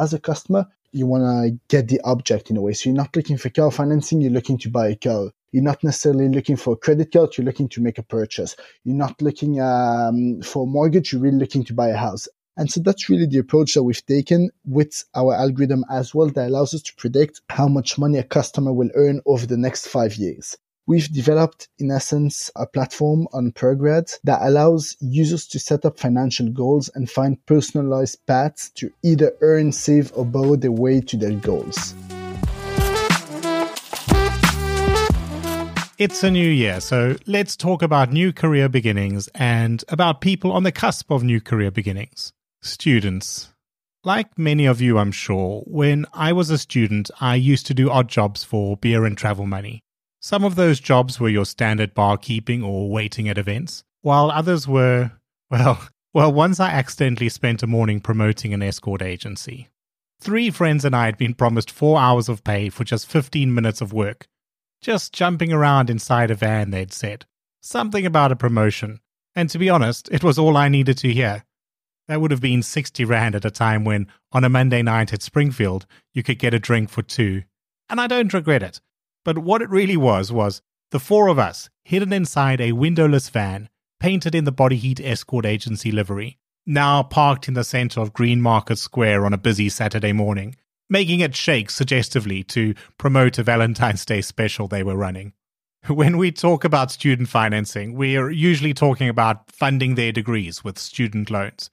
As a customer, you want to get the object in a way. So you're not looking for car financing, you're looking to buy a car. You're not necessarily looking for a credit card, you're looking to make a purchase. You're not looking um, for a mortgage, you're really looking to buy a house. And so that's really the approach that we've taken with our algorithm as well that allows us to predict how much money a customer will earn over the next five years. We've developed, in essence, a platform on Prograd that allows users to set up financial goals and find personalized paths to either earn, save, or borrow their way to their goals. It's a new year, so let's talk about new career beginnings and about people on the cusp of new career beginnings. Students. Like many of you, I'm sure, when I was a student, I used to do odd jobs for beer and travel money. Some of those jobs were your standard barkeeping or waiting at events, while others were, well, well, once I accidentally spent a morning promoting an escort agency. Three friends and I had been promised four hours of pay for just 15 minutes of work, just jumping around inside a van, they'd said. Something about a promotion. And to be honest, it was all I needed to hear. That would have been 60 Rand at a time when, on a Monday night at Springfield, you could get a drink for two. And I don't regret it. But what it really was, was the four of us, hidden inside a windowless van, painted in the Body Heat Escort Agency livery, now parked in the center of Greenmarket Square on a busy Saturday morning, making it shake suggestively to promote a Valentine's Day special they were running. When we talk about student financing, we are usually talking about funding their degrees with student loans.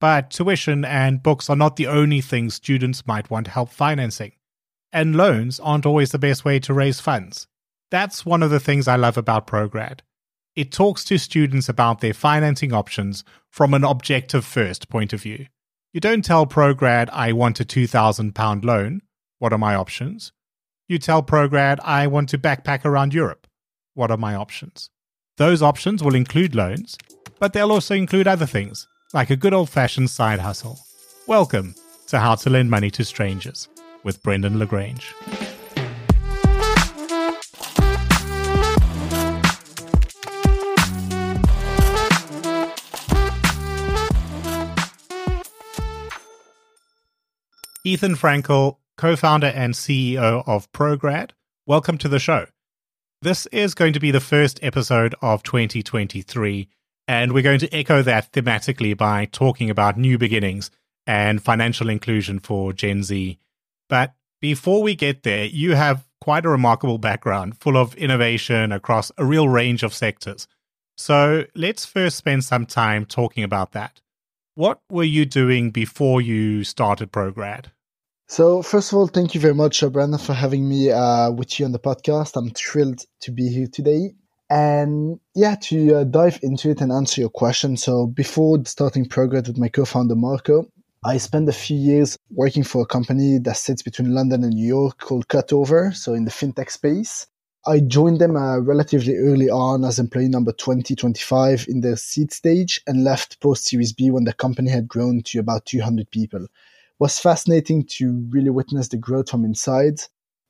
But tuition and books are not the only things students might want help financing. And loans aren't always the best way to raise funds. That's one of the things I love about Prograd. It talks to students about their financing options from an objective first point of view. You don't tell Prograd I want a £2,000 loan. What are my options? You tell Prograd I want to backpack around Europe. What are my options? Those options will include loans, but they'll also include other things, like a good old fashioned side hustle. Welcome to How to Lend Money to Strangers with Brendan le Grange. Ethan Frankel, co founder and CEO of Prograd, welcome to the show. This is going to be the first episode of 2023, and we're going to echo that thematically by talking about new beginnings and financial inclusion for Gen Z. But before we get there, you have quite a remarkable background full of innovation across a real range of sectors. So let's first spend some time talking about that. What were you doing before you started Prograd? So, first of all, thank you very much, uh, Brandon, for having me uh, with you on the podcast. I'm thrilled to be here today. And yeah, to uh, dive into it and answer your question. So, before starting Prograd with my co founder, Marco, I spent a few years working for a company that sits between London and New York called Cutover, so in the fintech space. I joined them uh, relatively early on as employee number 2025 in their seed stage and left post Series B when the company had grown to about 200 people. It was fascinating to really witness the growth from inside.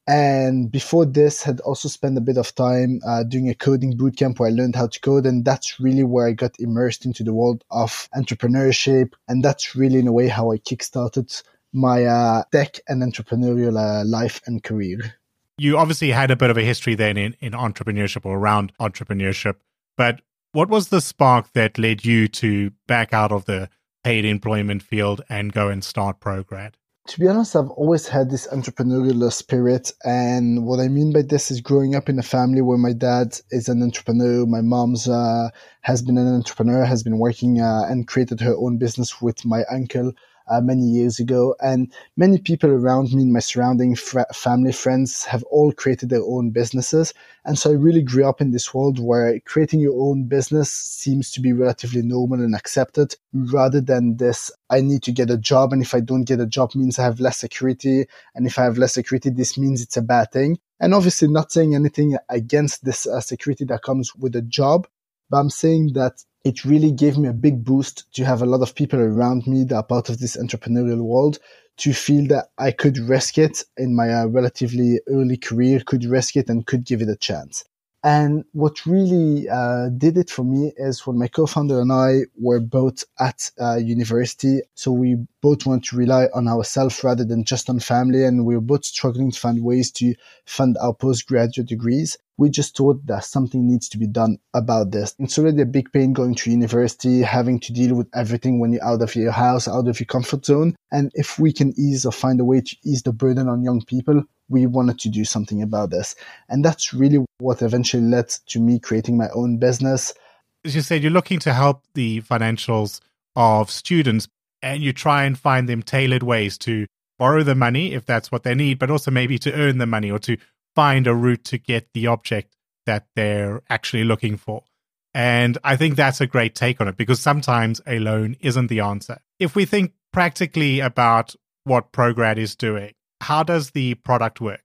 And before this, had also spent a bit of time uh, doing a coding bootcamp where I learned how to code, and that's really where I got immersed into the world of entrepreneurship, and that's really in a way how I kickstarted my uh, tech and entrepreneurial uh, life and career. You obviously had a bit of a history then in, in entrepreneurship or around entrepreneurship, but what was the spark that led you to back out of the paid employment field and go and start Prograd? To be honest, I've always had this entrepreneurial spirit. And what I mean by this is growing up in a family where my dad is an entrepreneur, my mom's uh, has been an entrepreneur, has been working uh, and created her own business with my uncle. Uh, many years ago. And many people around me in my surrounding fr- family, friends have all created their own businesses. And so I really grew up in this world where creating your own business seems to be relatively normal and accepted rather than this, I need to get a job. And if I don't get a job means I have less security. And if I have less security, this means it's a bad thing. And obviously not saying anything against this uh, security that comes with a job, but I'm saying that it really gave me a big boost to have a lot of people around me that are part of this entrepreneurial world to feel that I could risk it in my uh, relatively early career, could risk it and could give it a chance. And what really uh, did it for me is when my co-founder and I were both at uh, university. So we both want to rely on ourselves rather than just on family. And we were both struggling to find ways to fund our postgraduate degrees. We just thought that something needs to be done about this. It's already a big pain going to university, having to deal with everything when you're out of your house, out of your comfort zone. And if we can ease or find a way to ease the burden on young people, we wanted to do something about this. And that's really what eventually led to me creating my own business. As you said, you're looking to help the financials of students and you try and find them tailored ways to borrow the money if that's what they need, but also maybe to earn the money or to find a route to get the object that they're actually looking for. And I think that's a great take on it because sometimes a loan isn't the answer. If we think practically about what Prograd is doing, how does the product work?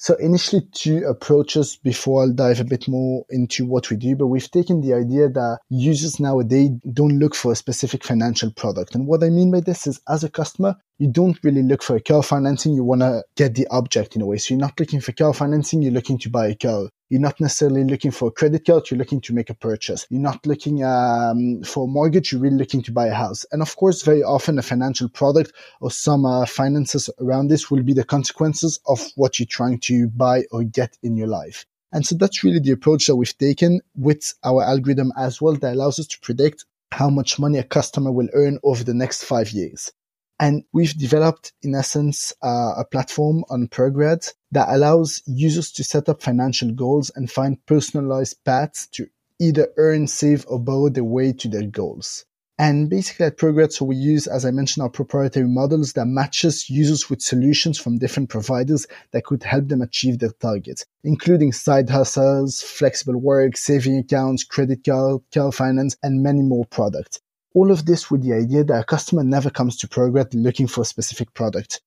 So initially two approaches before I'll dive a bit more into what we do, but we've taken the idea that users nowadays don't look for a specific financial product. And what I mean by this is as a customer, you don't really look for a car financing. You want to get the object in a way. So you're not looking for car financing. You're looking to buy a car. You're not necessarily looking for a credit card. You're looking to make a purchase. You're not looking um, for a mortgage. You're really looking to buy a house. And of course, very often a financial product or some uh, finances around this will be the consequences of what you're trying to buy or get in your life. And so that's really the approach that we've taken with our algorithm as well that allows us to predict how much money a customer will earn over the next five years. And we've developed, in essence, uh, a platform on Prograd that allows users to set up financial goals and find personalized paths to either earn, save, or borrow their way to their goals. And basically at Prograd, so we use, as I mentioned, our proprietary models that matches users with solutions from different providers that could help them achieve their targets, including side hustles, flexible work, saving accounts, credit card, car finance, and many more products. All of this with the idea that a customer never comes to Prograd looking for a specific product.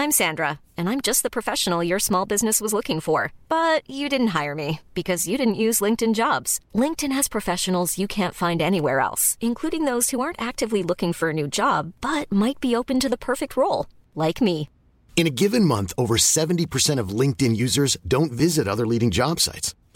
I'm Sandra, and I'm just the professional your small business was looking for. But you didn't hire me because you didn't use LinkedIn jobs. LinkedIn has professionals you can't find anywhere else, including those who aren't actively looking for a new job but might be open to the perfect role, like me. In a given month, over 70% of LinkedIn users don't visit other leading job sites.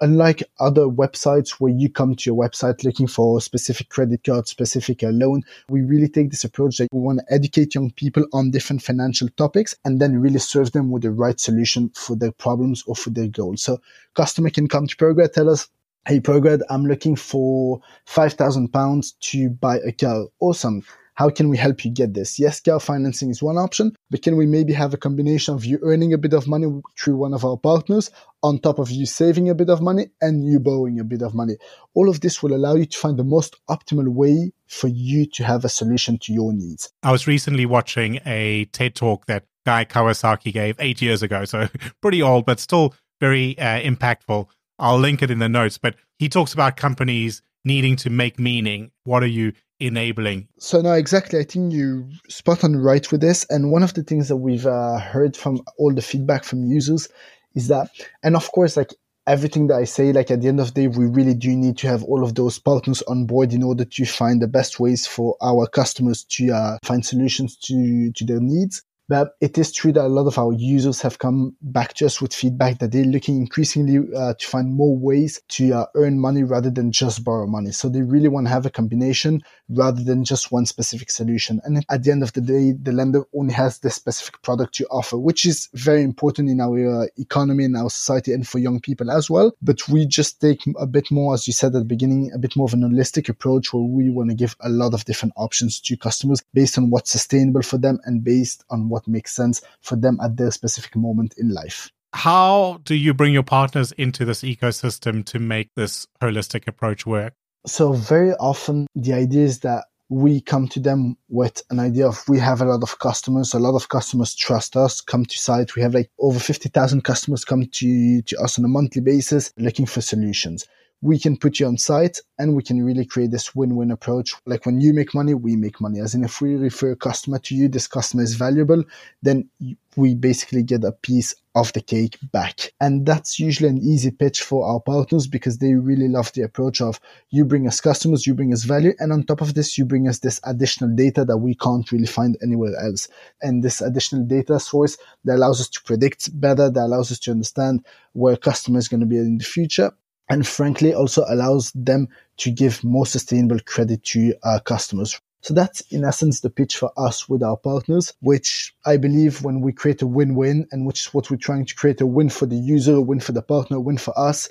Unlike other websites where you come to your website looking for a specific credit card, specific uh, loan, we really take this approach that we want to educate young people on different financial topics and then really serve them with the right solution for their problems or for their goals. So customer can come to Prograd, tell us, Hey Prograd, I'm looking for 5,000 pounds to buy a car. Awesome how can we help you get this? Yes, car financing is one option, but can we maybe have a combination of you earning a bit of money through one of our partners on top of you saving a bit of money and you borrowing a bit of money? All of this will allow you to find the most optimal way for you to have a solution to your needs. I was recently watching a TED talk that Guy Kawasaki gave eight years ago, so pretty old, but still very uh, impactful. I'll link it in the notes, but he talks about companies needing to make meaning. What are you enabling. So no, exactly. I think you spot on right with this. And one of the things that we've uh, heard from all the feedback from users is that, and of course, like everything that I say, like at the end of the day, we really do need to have all of those partners on board in order to find the best ways for our customers to uh, find solutions to, to their needs. But it is true that a lot of our users have come back to us with feedback that they're looking increasingly uh, to find more ways to uh, earn money rather than just borrow money. So they really want to have a combination rather than just one specific solution. And at the end of the day, the lender only has the specific product to offer, which is very important in our uh, economy and our society and for young people as well. But we just take a bit more, as you said at the beginning, a bit more of an holistic approach where we want to give a lot of different options to customers based on what's sustainable for them and based on what makes sense for them at their specific moment in life. How do you bring your partners into this ecosystem to make this holistic approach work? So very often the idea is that we come to them with an idea of we have a lot of customers. A lot of customers trust us, come to site. We have like over 50,000 customers come to, to us on a monthly basis looking for solutions we can put you on site and we can really create this win-win approach. Like when you make money, we make money. As in, if we refer a customer to you, this customer is valuable, then we basically get a piece of the cake back. And that's usually an easy pitch for our partners because they really love the approach of you bring us customers, you bring us value. And on top of this, you bring us this additional data that we can't really find anywhere else. And this additional data source that allows us to predict better, that allows us to understand where customer is going to be in the future and frankly also allows them to give more sustainable credit to our customers. So that's in essence the pitch for us with our partners, which I believe when we create a win-win and which is what we're trying to create a win for the user, a win for the partner, a win for us,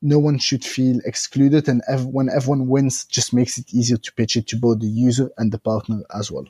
no one should feel excluded. And ev- when everyone wins, just makes it easier to pitch it to both the user and the partner as well.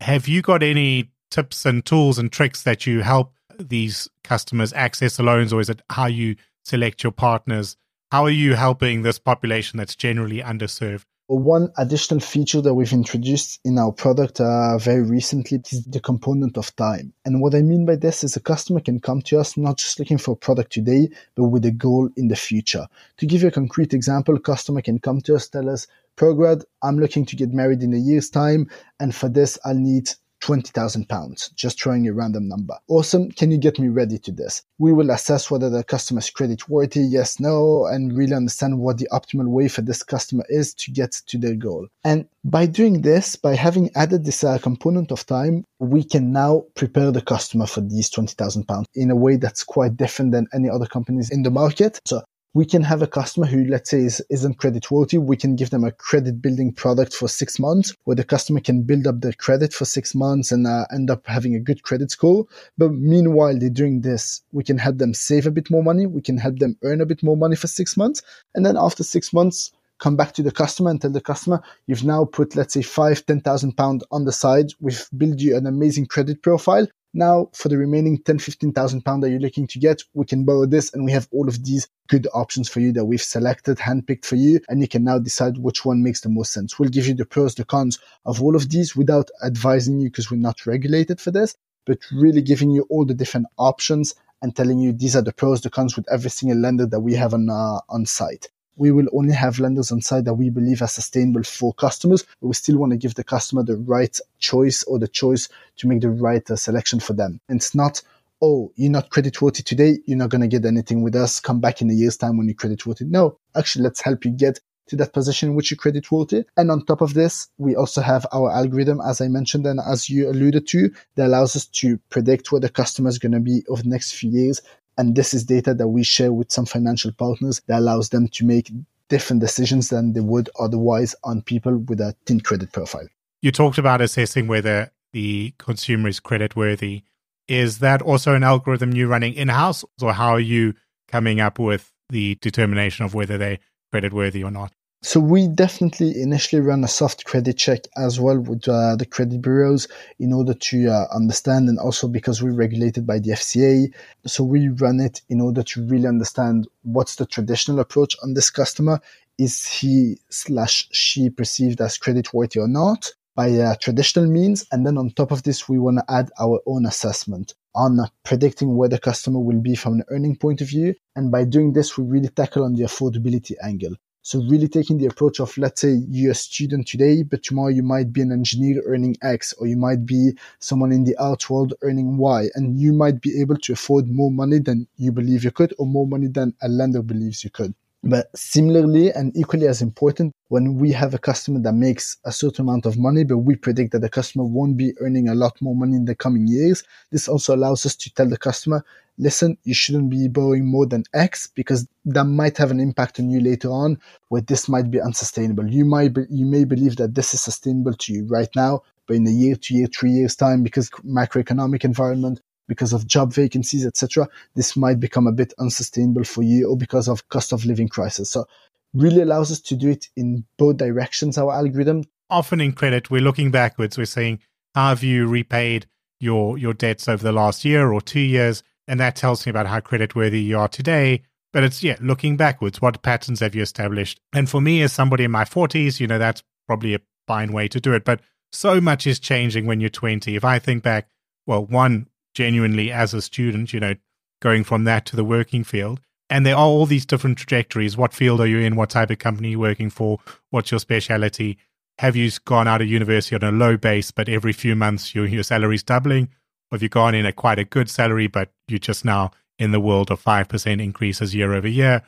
Have you got any tips and tools and tricks that you help these customers access the loans, or is it how you select your partners how are you helping this population that's generally underserved? One additional feature that we've introduced in our product uh, very recently is the component of time. And what I mean by this is a customer can come to us not just looking for a product today, but with a goal in the future. To give you a concrete example, a customer can come to us, tell us, Prograd, I'm looking to get married in a year's time, and for this, I'll need 20,000 pounds, just throwing a random number. Awesome. Can you get me ready to this? We will assess whether the customer is credit worthy, yes, no, and really understand what the optimal way for this customer is to get to their goal. And by doing this, by having added this uh, component of time, we can now prepare the customer for these 20,000 pounds in a way that's quite different than any other companies in the market. So we can have a customer who, let's say, is, isn't credit worthy. We can give them a credit building product for six months where the customer can build up their credit for six months and uh, end up having a good credit score. But meanwhile, they're doing this. We can help them save a bit more money. We can help them earn a bit more money for six months. And then after six months, come back to the customer and tell the customer, you've now put, let's say, five ten thousand pound on the side. We've built you an amazing credit profile. Now, for the remaining 10, 15,000 pounds that you're looking to get, we can borrow this and we have all of these good options for you that we've selected, handpicked for you. And you can now decide which one makes the most sense. We'll give you the pros, the cons of all of these without advising you because we're not regulated for this, but really giving you all the different options and telling you these are the pros, the cons with every single lender that we have on, uh, on site we will only have lenders on site that we believe are sustainable for customers, but we still want to give the customer the right choice or the choice to make the right uh, selection for them. And it's not, oh, you're not credit worthy today, you're not going to get anything with us. Come back in a year's time when you're credit worthy. No, actually, let's help you get to that position in which you credit worthy. And on top of this, we also have our algorithm, as I mentioned and as you alluded to, that allows us to predict where the customer is going to be over the next few years and this is data that we share with some financial partners that allows them to make different decisions than they would otherwise on people with a thin credit profile. You talked about assessing whether the consumer is credit worthy. Is that also an algorithm you're running in house, or how are you coming up with the determination of whether they're credit worthy or not? So we definitely initially run a soft credit check as well with uh, the credit bureaus in order to uh, understand and also because we're regulated by the FCA. So we run it in order to really understand what's the traditional approach on this customer. Is he slash she perceived as credit worthy or not by uh, traditional means? And then on top of this, we want to add our own assessment on predicting where the customer will be from an earning point of view. And by doing this, we really tackle on the affordability angle So really taking the approach of, let's say you're a student today, but tomorrow you might be an engineer earning X, or you might be someone in the art world earning Y, and you might be able to afford more money than you believe you could, or more money than a lender believes you could. But similarly and equally as important, when we have a customer that makes a certain amount of money, but we predict that the customer won't be earning a lot more money in the coming years, this also allows us to tell the customer, listen, you shouldn't be borrowing more than X because that might have an impact on you later on where this might be unsustainable. You might, be, you may believe that this is sustainable to you right now, but in a year, two year, three years time, because macroeconomic environment, because of job vacancies, etc., this might become a bit unsustainable for you or because of cost of living crisis. So really allows us to do it in both directions, our algorithm. Often in credit, we're looking backwards. We're saying, have you repaid your, your debts over the last year or two years? And that tells me about how creditworthy you are today. But it's, yeah, looking backwards. What patterns have you established? And for me, as somebody in my 40s, you know, that's probably a fine way to do it. But so much is changing when you're 20. If I think back, well, one, genuinely as a student, you know, going from that to the working field. And there are all these different trajectories. What field are you in? What type of company are you working for? What's your speciality? Have you gone out of university on a low base, but every few months your, your salary's doubling? Or have you gone in at quite a good salary, but you're just now in the world of 5% increases year over year?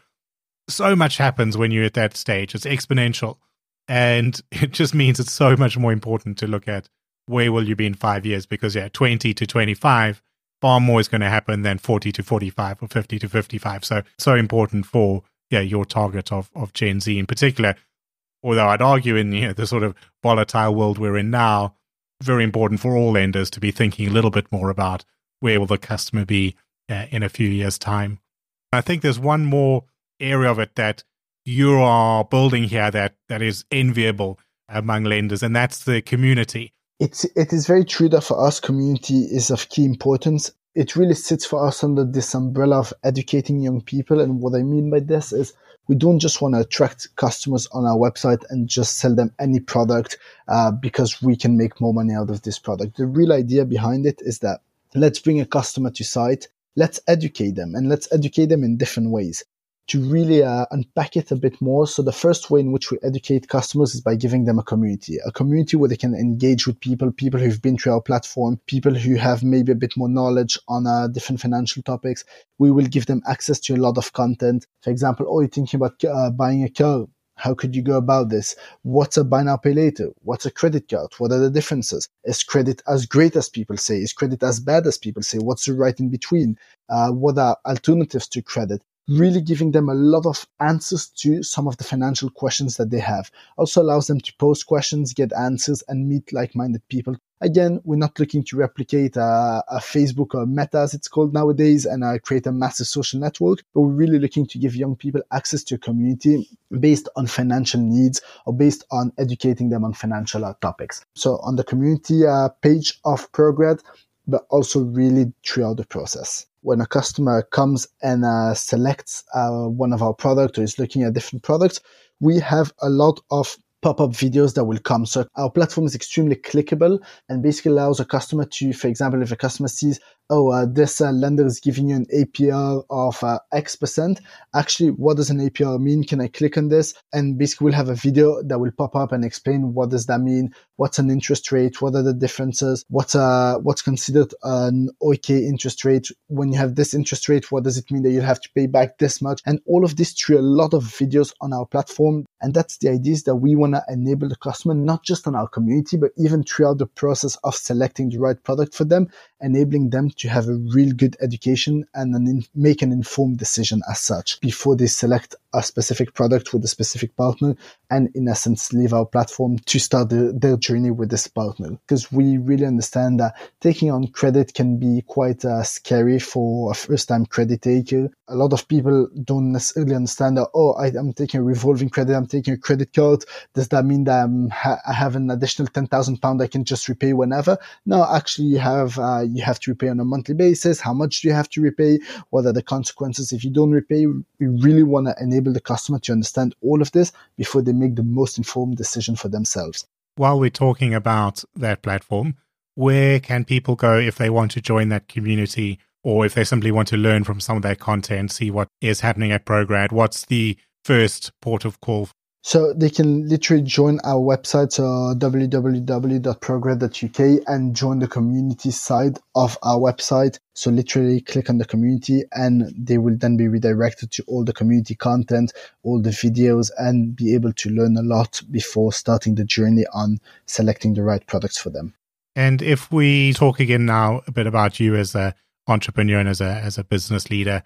So much happens when you're at that stage. It's exponential. And it just means it's so much more important to look at where will you be in five years? Because yeah, 20 to 25, far more is going to happen than 40 to 45 or 50 to 55. So, so important for, yeah, your target of, of Gen Z in particular. Although I'd argue in you know, the sort of volatile world we're in now, very important for all lenders to be thinking a little bit more about where will the customer be uh, in a few years' time. I think there's one more area of it that you are building here that that is enviable among lenders, and that's the community it's it is very true that for us community is of key importance. It really sits for us under this umbrella of educating young people. And what i mean by this is we don't just want to attract customers on our website and just sell them any product uh, because we can make more money out of this product. The real idea behind it is that let's bring a customer to site. Let's educate them and let's educate them in different ways to really uh, unpack it a bit more. So the first way in which we educate customers is by giving them a community, a community where they can engage with people, people who've been through our platform, people who have maybe a bit more knowledge on uh, different financial topics. We will give them access to a lot of content. For example, oh, you're thinking about uh, buying a car. How could you go about this? What's a buy now pay later? What's a credit card? What are the differences? Is credit as great as people say? Is credit as bad as people say? What's the right in between? Uh, what are alternatives to credit? Really giving them a lot of answers to some of the financial questions that they have. Also allows them to post questions, get answers, and meet like-minded people. Again, we're not looking to replicate a, a Facebook or Meta, as it's called nowadays, and uh, create a massive social network, but we're really looking to give young people access to a community based on financial needs or based on educating them on financial uh, topics. So on the community uh, page of Prograd, but also really throughout the process when a customer comes and uh, selects uh, one of our products or is looking at different products, we have a lot of pop-up videos that will come. So our platform is extremely clickable and basically allows a customer to, for example, if a customer sees oh, uh, this uh, lender is giving you an APR of uh, X percent. Actually, what does an APR mean? Can I click on this? And basically, we'll have a video that will pop up and explain what does that mean? What's an interest rate? What are the differences? What's uh, what's considered an OK interest rate? When you have this interest rate, what does it mean that you'll have to pay back this much? And all of this through a lot of videos on our platform. And that's the idea is that we want to enable the customer, not just on our community, but even throughout the process of selecting the right product for them, enabling them to have a real good education and an in, make an informed decision as such before they select a specific product with a specific partner and in essence leave our platform to start the, their journey with this partner. Because we really understand that taking on credit can be quite uh, scary for a first time credit taker. A lot of people don't necessarily understand that oh I, am taking a revolving credit i'm taking a credit card. Does that mean that ha- i have an additional 10000 pound i can just repay whenever? No actually you have uh, you have to repay on a monthly basis. How much do you have to repay? What are the consequences if you don't repay? We really want to enable the customer to understand all of this before they make the most informed decision for themselves. While we're talking about that platform, where can people go if they want to join that community or if they simply want to learn from some of that content, see what is happening at Prograd? What's the first port of call? So they can literally join our website, uh, so www.prograd.uk and join the community side of our website. So literally click on the community and they will then be redirected to all the community content, all the videos and be able to learn a lot before starting the journey on selecting the right products for them. And if we talk again now a bit about you as a entrepreneur and as a as a business leader,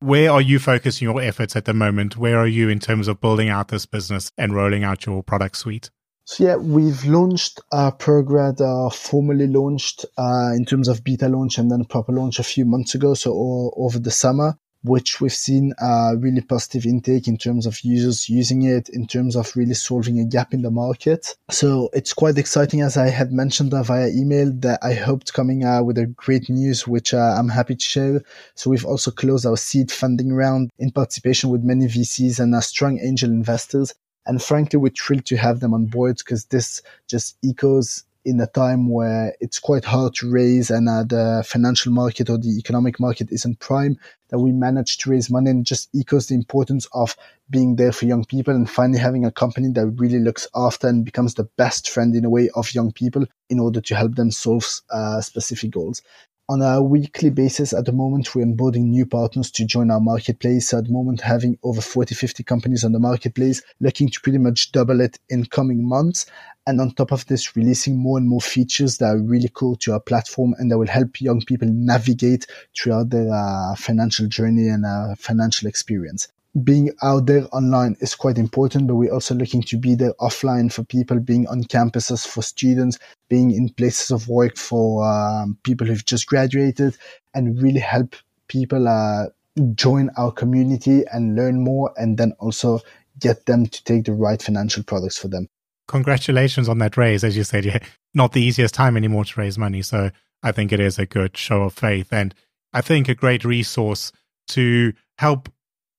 where are you focusing your efforts at the moment? Where are you in terms of building out this business and rolling out your product suite? So yeah, we've launched uh, Prograd, uh, formally launched uh, in terms of beta launch and then proper launch a few months ago. So over the summer, which we've seen a really positive intake in terms of users using it, in terms of really solving a gap in the market. So it's quite exciting, as I had mentioned via email, that I hoped coming out with a great news, which uh, I'm happy to share. So we've also closed our seed funding round in participation with many VCs and uh, strong angel investors. And frankly, we're thrilled to have them on board because this just echoes in a time where it's quite hard to raise and uh, the financial market or the economic market isn't prime, that we manage to raise money and just echoes the importance of being there for young people and finally having a company that really looks after and becomes the best friend in a way of young people in order to help them solve uh, specific goals on a weekly basis at the moment we're onboarding new partners to join our marketplace. At the moment having over 40 50 companies on the marketplace looking to pretty much double it in coming months. And on top of this releasing more and more features that are really cool to our platform and that will help young people navigate throughout their uh, financial journey and uh, financial experience being out there online is quite important, but we're also looking to be there offline for people, being on campuses for students, being in places of work for um, people who've just graduated, and really help people uh, join our community and learn more, and then also get them to take the right financial products for them. Congratulations on that raise. As you said, yeah, not the easiest time anymore to raise money. So I think it is a good show of faith and I think a great resource to help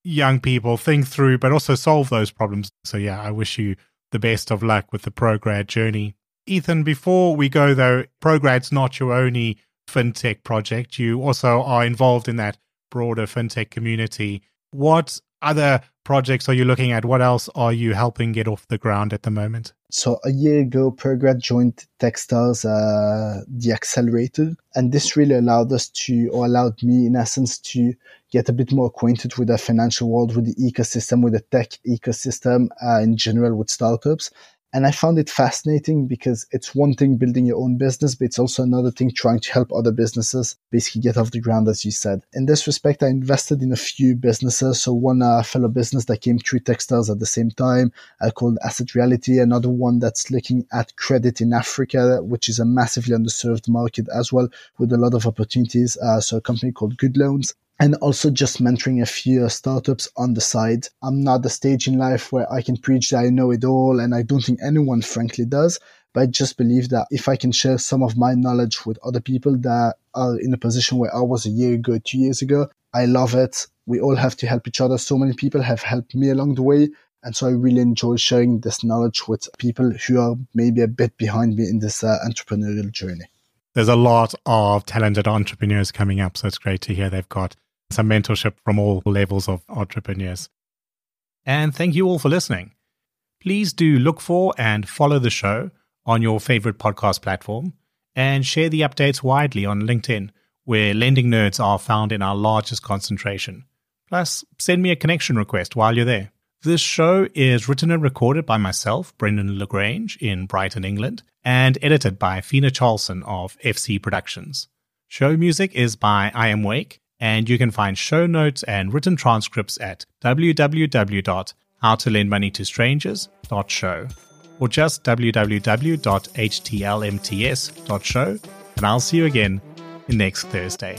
young people think through, but also solve those problems. So, yeah, I wish you the best of luck with the ProGrad journey. Ethan, before we go though, ProGrad's not your only fintech project. You also are involved in that broader fintech community. What other projects are you looking at? What else are you helping get off the ground at the moment? So a year ago, Prograd joined Techstars, uh, the accelerator, and this really allowed us to, or allowed me in essence to get a bit more acquainted with the financial world, with the ecosystem, with the tech ecosystem uh, in general, with startups. And I found it fascinating because it's one thing building your own business, but it's also another thing trying to help other businesses basically get off the ground, as you said. In this respect, I invested in a few businesses. So one uh, fellow business that came through Techstars at the same time, I called Asset Reality. Another one that's looking at credit in Africa, which is a massively underserved market as well, with a lot of opportunities. Uh, so a company called Good Loans and also just mentoring a few startups on the side. I'm not the stage in life where I can preach that I know it all, and I don't think anyone frankly does. But I just believe that if I can share some of my knowledge with other people that are in a position where I was a year ago, two years ago, I love it. We all have to help each other. So many people have helped me along the way. And so I really enjoy sharing this knowledge with people who are maybe a bit behind me in this uh, entrepreneurial journey. There's a lot of talented entrepreneurs coming up. So it's great to hear they've got some mentorship from all levels of entrepreneurs. And thank you all for listening. Please do look for and follow the show on your favorite podcast platform and share the updates widely on LinkedIn, where lending nerds are found in our largest concentration. Plus, send me a connection request while you're there. This show is written and recorded by myself, Brendan le Grange, in Brighton, England, and edited by Fina Charlson of FC Productions. Show music is by I Am Wake, and you can find show notes and written transcripts at www.howtolendmoneytostrangers.show or just www.htlmts.show. And I'll see you again next Thursday.